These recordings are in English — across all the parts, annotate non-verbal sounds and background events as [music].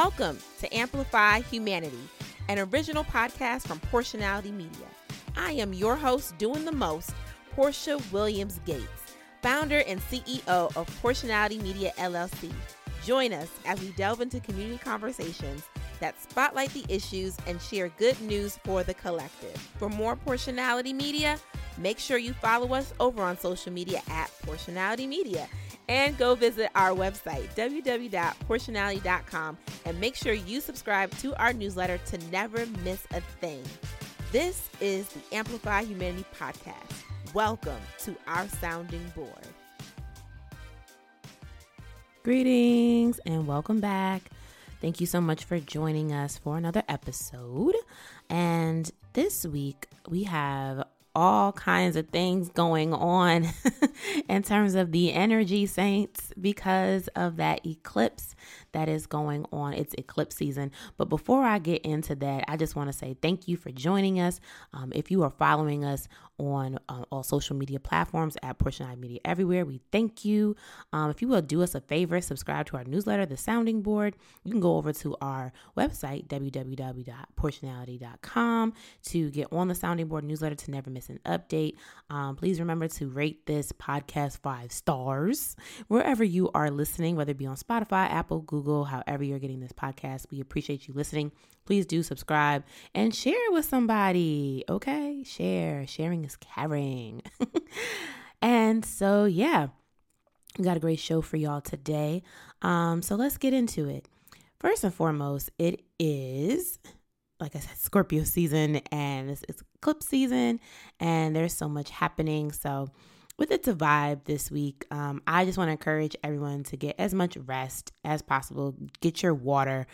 Welcome to Amplify Humanity, an original podcast from Porshanality Media. I am your host, doing the most, Porsha Williams Gates, founder and CEO of Porshanality Media LLC. Join us as we delve into community conversations that spotlight the issues and share good news for the collective. For more Porshanality Media, make sure you follow us over on social media at Porshanality Media and go visit our website, www.porshanality.com, and make sure you subscribe to our newsletter to never miss a thing. This is the Amplify Humanity Podcast. Welcome to our sounding board. Greetings and welcome back. Thank you so much for joining us for another episode. And this week we have all kinds of things going on [laughs] in terms of the energy saints because of that eclipse that is going on. It's eclipse season. But before I get into that, I just want to say thank you for joining us. Um, if you are following us on uh, all social media platforms at Porshanality Media Everywhere, we thank you. Um, if you will do us a favor, subscribe to our newsletter, The Sounding Board. You can go over to our website, www.porshanality.com, to get on the Sounding Board newsletter to never miss an update. Um, please remember to rate this podcast five stars wherever you are listening, whether it be on Spotify, Apple, Google, however you're getting this podcast. We appreciate you listening. Please do subscribe and share with somebody. Okay? Share. Sharing is caring. [laughs] and so, yeah, we got a great show for y'all today. Um, so let's get into it. First and foremost, it is like I said, Scorpio season and this is eclipse season, and there's so much happening. So with it to vibe this week, um, I just want to encourage everyone to get as much rest as possible. Get your water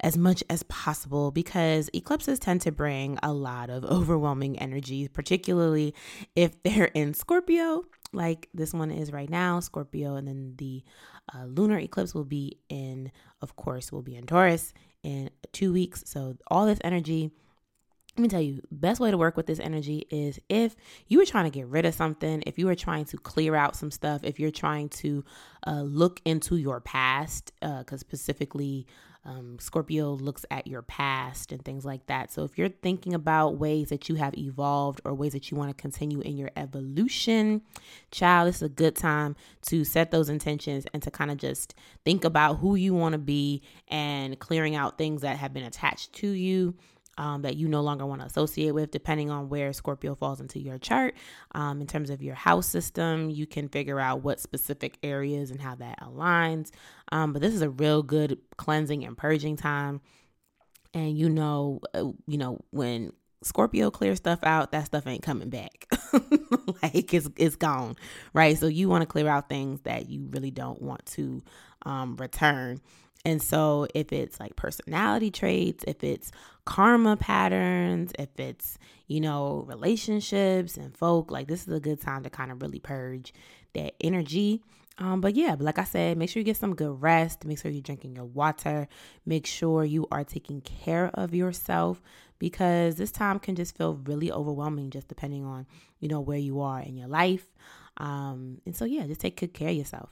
as much as possible because eclipses tend to bring a lot of overwhelming energy, particularly if [laughs] they're in Scorpio, like this one is right now, Scorpio, and then the uh, lunar eclipse will be in, of course, will be in Taurus in two weeks. So all this energy let me tell you, best way to work with this energy is if you were trying to get rid of something, if you were trying to clear out some stuff, if you're trying to uh, look into your past, because uh, specifically um, Scorpio looks at your past and things like that. So if you're thinking about ways that you have evolved or ways that you want to continue in your evolution, child, this is a good time to set those intentions and to kind of just think about who you want to be and clearing out things that have been attached to you um, that you no longer want to associate with, depending on where Scorpio falls into your chart. Um, in terms of your house system, you can figure out what specific areas and how that aligns. Um, but this is a real good cleansing and purging time. And you know, uh, you know when Scorpio clears stuff out, that stuff ain't coming back. [laughs] like it's it's gone, right? So you want to clear out things that you really don't want to um, return. And so, if it's like personality traits, if it's karma patterns, if it's, you know, relationships and folk, like this is a good time to kind of really purge that energy. Um, but yeah, but like I said, make sure you get some good rest. Make sure you're drinking your water. Make sure you are taking care of yourself because this time can just feel really overwhelming, just depending on, you know, where you are in your life. Um, and so, yeah, just take good care of yourself.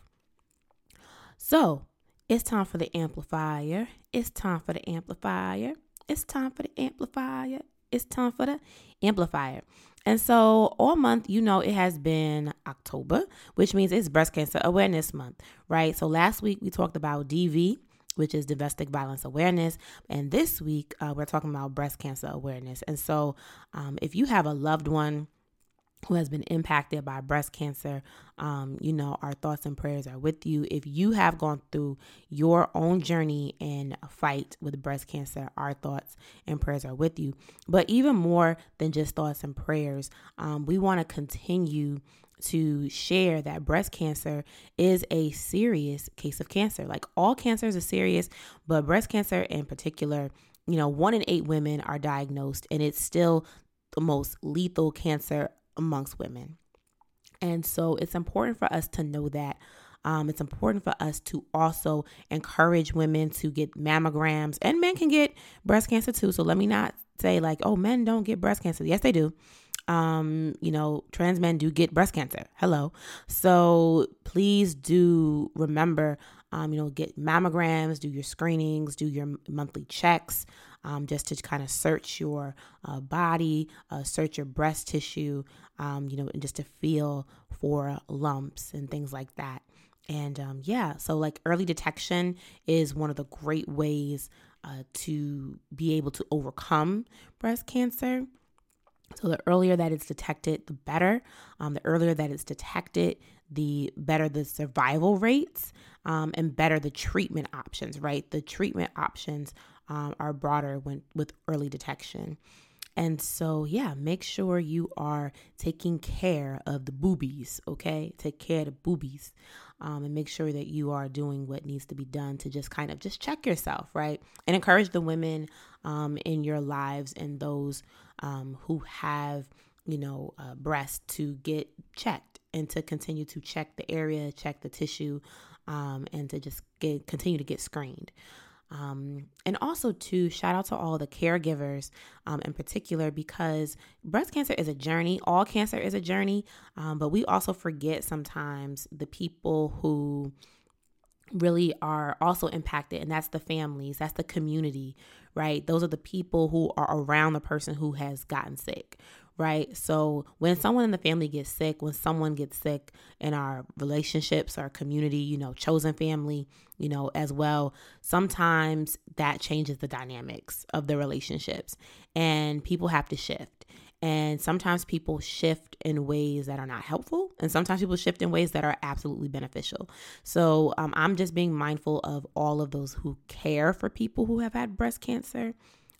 So, it's time for the amplifier. It's time for the amplifier. It's time for the amplifier. It's time for the amplifier. And so all month, you know, it has been October, which means it's Breast Cancer Awareness Month, right? So last week we talked about DV, which is domestic violence awareness. And this week uh, we're talking about breast cancer awareness. And so um, if you have a loved one, who has been impacted by breast cancer, um, you know, our thoughts and prayers are with you. If you have gone through your own journey and fight with breast cancer, our thoughts and prayers are with you. But even more than just thoughts and prayers, um, we want to continue to share that breast cancer is a serious case of cancer. Like all cancers are serious, but breast cancer in particular, you know, one in eight women are diagnosed, and it's still the most lethal cancer amongst women. And so it's important for us to know that. Um, it's important for us to also encourage women to get mammograms, and men can get breast cancer too. So let me not say, like, oh, men don't get breast cancer. Yes, they do. Um, you know, trans men do get breast cancer. Hello. So please do remember Um, you know, get mammograms, do your screenings, do your monthly checks, um, just to kind of search your uh, body, uh, search your breast tissue, um, you know, and just to feel for lumps and things like that. And um, yeah, so like early detection is one of the great ways uh, to be able to overcome breast cancer. So the earlier that it's detected, the better. Um, the earlier that it's detected, the better the survival rates um, and better the treatment options, right? The treatment options um, are broader when with early detection. And so, yeah, make sure you are taking care of the boobies, okay? Take care of the boobies um, and make sure that you are doing what needs to be done to just kind of just check yourself, right? And encourage the women um, in your lives and those um, who have, you know, uh, breasts to get checked and to continue to check the area, check the tissue, um, and to just get continue to get screened. Um, and also, to shout out to all the caregivers um, in particular, because breast cancer is a journey. All cancer is a journey, um, but we also forget sometimes the people who really are also impacted, and that's the families, that's the community, right? Those are the people who are around the person who has gotten sick, right? So when someone in the family gets sick, when someone gets sick in our relationships, our community, you know, chosen family, you know, as well, sometimes that changes the dynamics of the relationships and people have to shift. And sometimes people shift in ways that are not helpful, and sometimes people shift in ways that are absolutely beneficial. So um, I'm just being mindful of all of those who care for people who have had breast cancer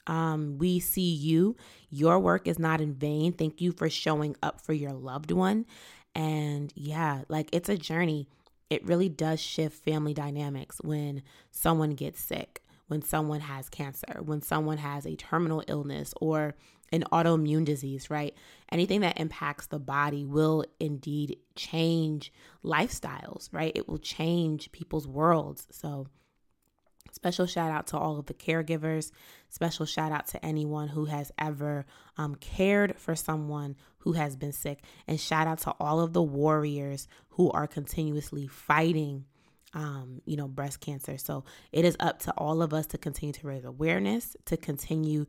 um, we see you. Your work is not in vain. Thank you for showing up for your loved one. And yeah, like it's a journey. It really does shift family dynamics when someone gets sick, when someone has cancer, when someone has a terminal illness or an autoimmune disease, right? Anything that impacts the body will indeed change lifestyles, right? It will change people's worlds. So, Special shout out to all of the caregivers. Special shout out to anyone who has ever um, cared for someone who has been sick. And shout out to all of the warriors who are continuously fighting, um, you know, breast cancer. So it is up to all of us to continue to raise awareness, to continue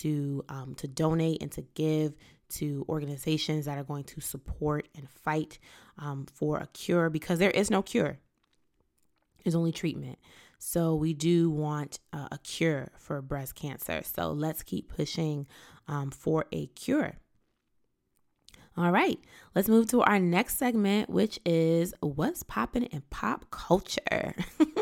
to um, to donate and to give to organizations that are going to support and fight um, for a cure because there is no cure. There's only treatment. So we do want uh, a cure for breast cancer. So let's keep pushing um, for a cure. All right, let's move to our next segment, which is what's popping in pop culture.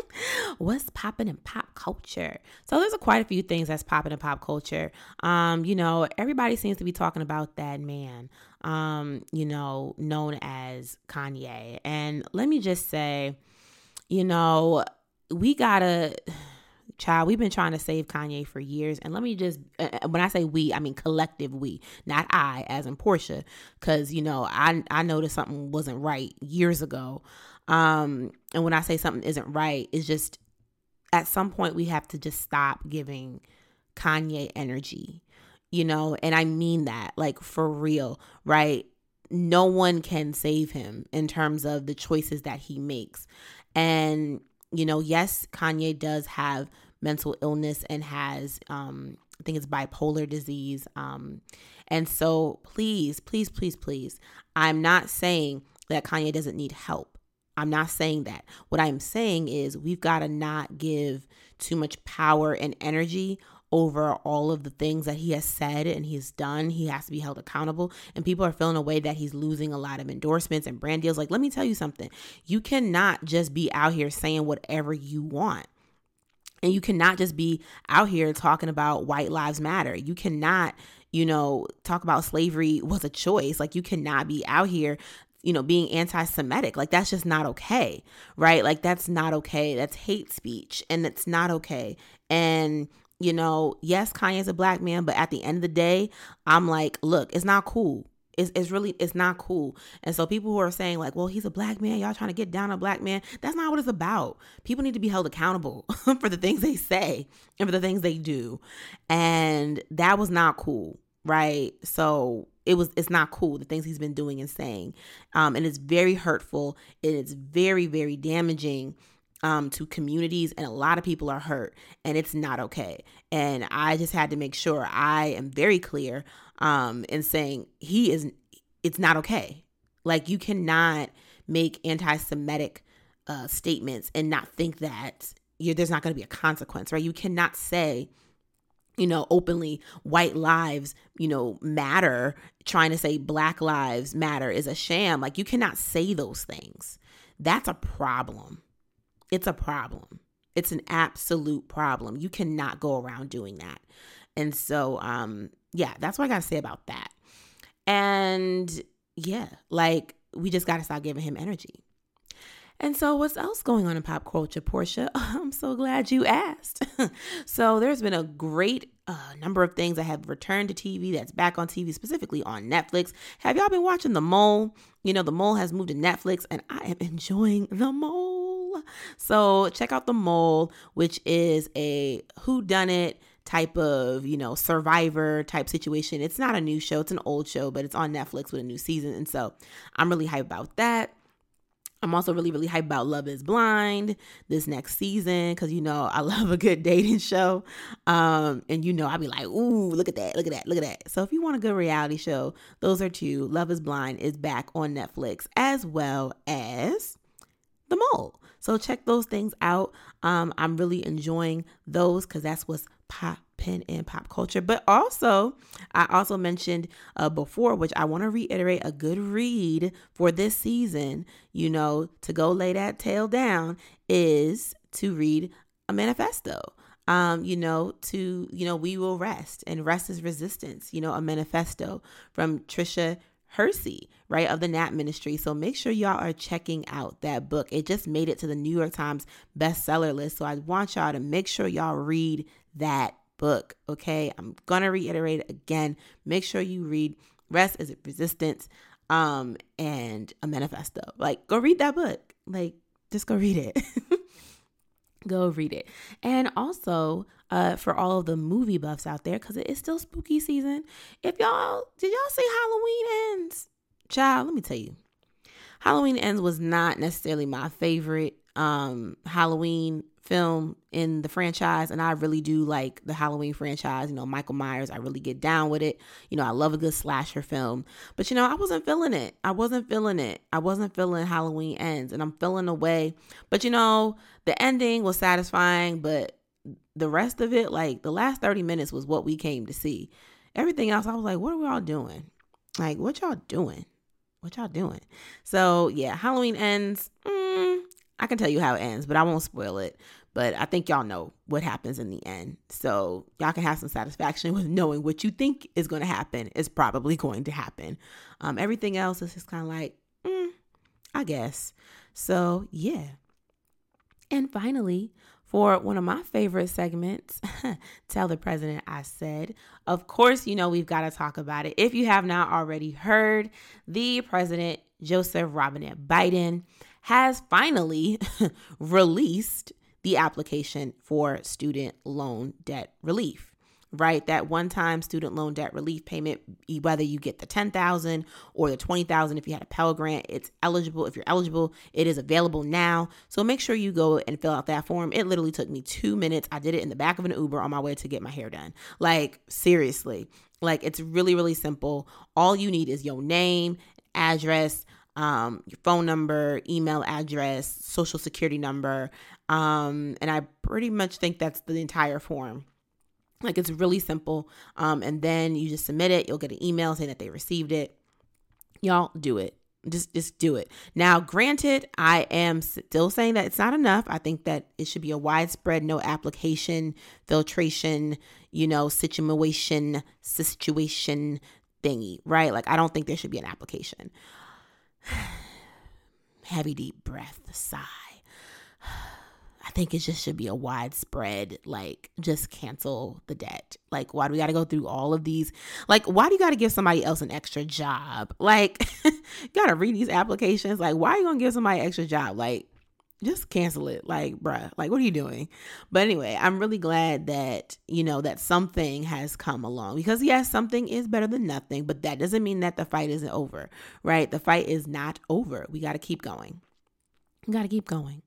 [laughs] what's popping in pop culture? So there's a, quite a few things that's popping in pop culture. Um, you know, everybody seems to be talking about that man, um, you know, known as Kanye. And let me just say, you know, we gotta child we've been trying to save kanye for years. And let me just uh, uh, when i say we i mean collective we not i as in porsha. Because you know i i noticed something wasn't right years ago. Um and when i say something isn't right it's just at some point we have to just stop giving kanye energy you know? And i mean that like for real right? No one can save him in terms of the choices that he makes. And you know, yes, Kanye does have mental illness and has, um, I think it's bipolar disease. Um, and so please, please, please, please, I'm not saying that Kanye doesn't need help. I'm not saying that. What I'm saying is we've got to not give too much power and energy over all of the things that he has said and he's done. He has to be held accountable. And people are feeling a way that he's losing a lot of endorsements and brand deals. Like, let me tell you something. You cannot just be out here saying whatever you want. And you cannot just be out here talking about white lives matter. You cannot, you know, talk about slavery was a choice. Like, you cannot be out here you know, being anti Semitic. Like, that's just not okay, right? Like, that's not okay. That's hate speech and it's not okay. And you know, yes, Kanye's a black man, but at the end of the day, I'm like, look, it's not cool. It's, it's really it's not cool. And so people who are saying like well he's a black man y'all trying to get down a black man that's not what it's about. People need to be held accountable [laughs] for the things they say and for the things they do. And that was not cool right? So it was it's not cool the things he's been doing and saying. Um and it's very hurtful. And it's very very damaging um, to communities, and a lot of people are hurt, and it's not okay. And I just had to make sure I am very clear um, in saying he is. It's not okay. Like you cannot make anti-Semitic uh, statements and not think that there's not going to be a consequence, right? You cannot say you know, openly white lives, you know, matter, trying to say black lives matter is a sham. Like, you cannot say those things. That's a problem. It's a problem. It's an absolute problem. You cannot go around doing that. And so, um, yeah, that's what I got to say about that. And yeah, like, we just got to stop giving him energy. And so, what's else going on in pop culture, Porsha? [laughs] I'm so glad you asked. [laughs] so, there's been a great uh, number of things that have returned to TV that's back on TV, specifically on Netflix. Have y'all been watching The Mole? You know, The Mole has moved to Netflix, and I am [laughs] enjoying The Mole. So, check out The Mole, which is a who done it type of, you know, survivor type situation. It's not a new show, it's an old show, but it's on Netflix with a new season. And so I'm really hyped about that. I'm also really, really hyped about Love is Blind this next season because you know I [laughs] love a good dating show. Um, and you know, I'll be like, ooh, look at that, look at that, look at that. So if you want a good reality show, those are two. Love is Blind is back on Netflix as well as The Mole. So check those things out. Um, I'm really enjoying those because that's what's pop pen in pop culture. But also, I also mentioned uh, before, which I want to reiterate a good read for this season, you know, to go lay that tail down is to read a manifesto. Um, you know, to, you know, we will rest and rest is resistance, you know, a manifesto from Tricia Hersey, right, of the Nap Ministry. So make sure y'all are checking out that book. It just made it to the New York Times bestseller list. So I want y'all to make sure y'all read that book. Okay. I'm going to reiterate again. Make sure you read Rest is Resistance um, and a manifesto. Like, go read that book. Like, just go read it. [laughs] go read it. And also, uh, for all of the movie buffs out there, because it is still spooky season. If y'all, did y'all see Halloween Ends? Child, let me tell you. Halloween Ends was not necessarily my favorite um Halloween film in the franchise and I really do like the Halloween franchise, you know, Michael Myers, I really get down with it. You know, I love a good slasher film. But you know, I wasn't feeling it. I wasn't feeling it. I wasn't feeling Halloween ends and I'm feeling away. But you know, the ending was satisfying, but the rest of it, like the last 30 minutes was what we came to see. Everything else, I was like, what are we all doing? Like, what y'all doing? What y'all doing? So yeah, Halloween ends. Mm, I can tell you how it ends, but I won't spoil it. But I think y'all know what happens in the end. So y'all can have some satisfaction [laughs] with knowing what you think is going to happen is probably going to happen. Um, everything else is just kind of like, mm, I guess. So yeah. And finally, for one of my favorite segments, [laughs] Tell the President I Said. Of course, you know, we've got to talk about it. If you have not already heard, the President, Joseph Robinette Biden, has finally [laughs] released the application for student loan debt relief right? That one time student loan debt relief payment whether you get the 10,000 or the 20,000 if you had a Pell grant it's eligible. If you're eligible it is available now. So make sure you go and fill out that form. It literally took me 2 minutes. I did it in the back of an Uber on my way to get my hair done. Like seriously. Like it's really really simple. All you need is your name address um, your phone number, email address, social security number. Um, and I pretty much think that's the entire form. Like it's really simple. Um, and then you just submit it. You'll get an email saying that they received it. Y'all do it. Just just do it. Now, granted, I am still saying that it's not enough. I think that it should be a widespread no application filtration, you know, situation situation thingy, right? Like I don't think there should be an application. [sighs] Heavy deep breath, sigh. [sighs] I think it just should be a widespread, like, just cancel the debt. Like, why do we got to go through all of these? Like, why do you got to give somebody else an extra job? [laughs] Like, you got to read these applications. Like, why are you going to give somebody an extra job? Like, just cancel it. Like, bruh, like, what are you doing? But anyway, I'm really glad that, you know, that something has come along because, yes, something is better than nothing, but that doesn't mean that the fight isn't over, right? The fight is not over. We got to keep going. We got to keep going.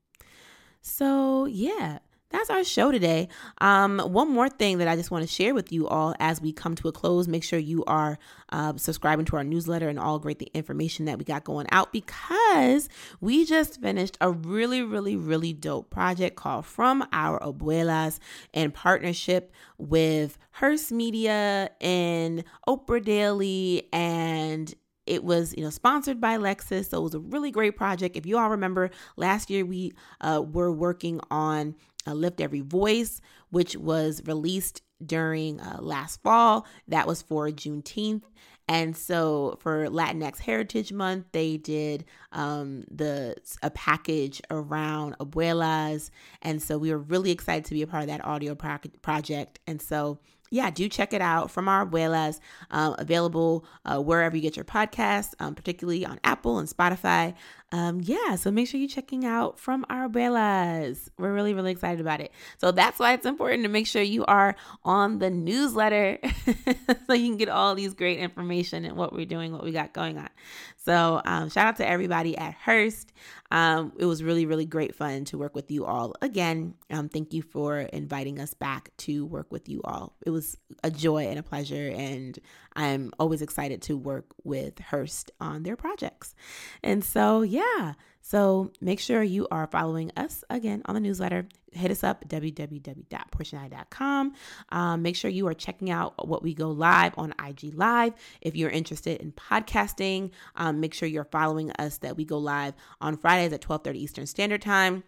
So, yeah, that's our show today. Um, one more thing that I just want to share with you all as we come to a close. Make sure you are uh, subscribing to our newsletter and all great the information that we got going out because we just finished a really, really, really dope project called From Our Abuelas in partnership with Hearst Media and Oprah Daily and it was you know sponsored by lexus so it was a really great project if you all remember last year we uh, were working on uh, Lift Every Voice, which was released during uh, last fall. That was for Juneteenth. And so for Latinx Heritage Month, they did um, the a package around abuelas, and so we were really excited to be a part of that audio pro- project. And so yeah, do check it out from our abuelas, um, available uh, wherever you get your podcasts, um, particularly on Apple and Spotify. Um, yeah, so make sure you're checking out from our abuelas. We're really, really excited about it. So that's why it's important to make sure you are on the newsletter [laughs] so you can get all these great information and what we're doing, what we got going on. So um, shout out to everybody at Hearst. Um, it was really, really great fun to work with you all again. Thank you for inviting us back to work with you all. It was a joy and a pleasure, and I'm always excited to work with Hearst on their projects. And so, yeah. So make sure you are following us again on the newsletter. Hit us up www.porshanality.com. Um, make sure you are checking out what we go live on IG Live. If you're interested in podcasting, um, make sure you're following us that we go live on Fridays at 12:30 Eastern Standard Time.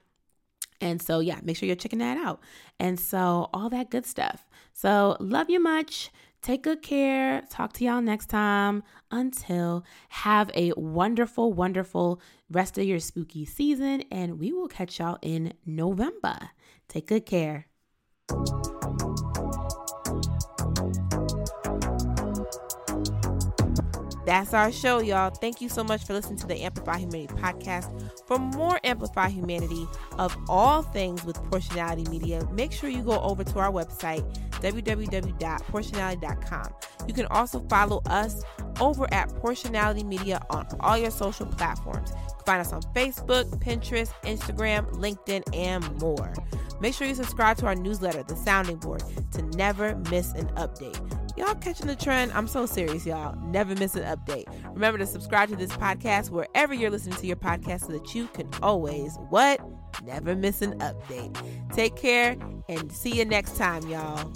And so, yeah, make sure you're checking that out. And so, all that good stuff. So, love you much. Take good care. Talk to y'all next time. Until have a wonderful, wonderful rest of your spooky season, and we will catch y'all in November. Take good care. That's our show, y'all. Thank you so much for listening to the Amplify Humanity podcast. For more Amplify Humanity of all things with Porshanality Media, make sure you go over to our website, www.porshanality.com. You can also follow us over at Portionality Media on all your social platforms. Find us on Facebook, Pinterest, Instagram, LinkedIn, and more. Make sure you subscribe to our newsletter, The Sounding Board, to never miss an update. Y'all catching the trend? I'm so serious, y'all. Never miss an update. Remember to subscribe to this podcast wherever you're listening to your podcast so that you can always, what? Never miss an update. Take care and see you next time, y'all.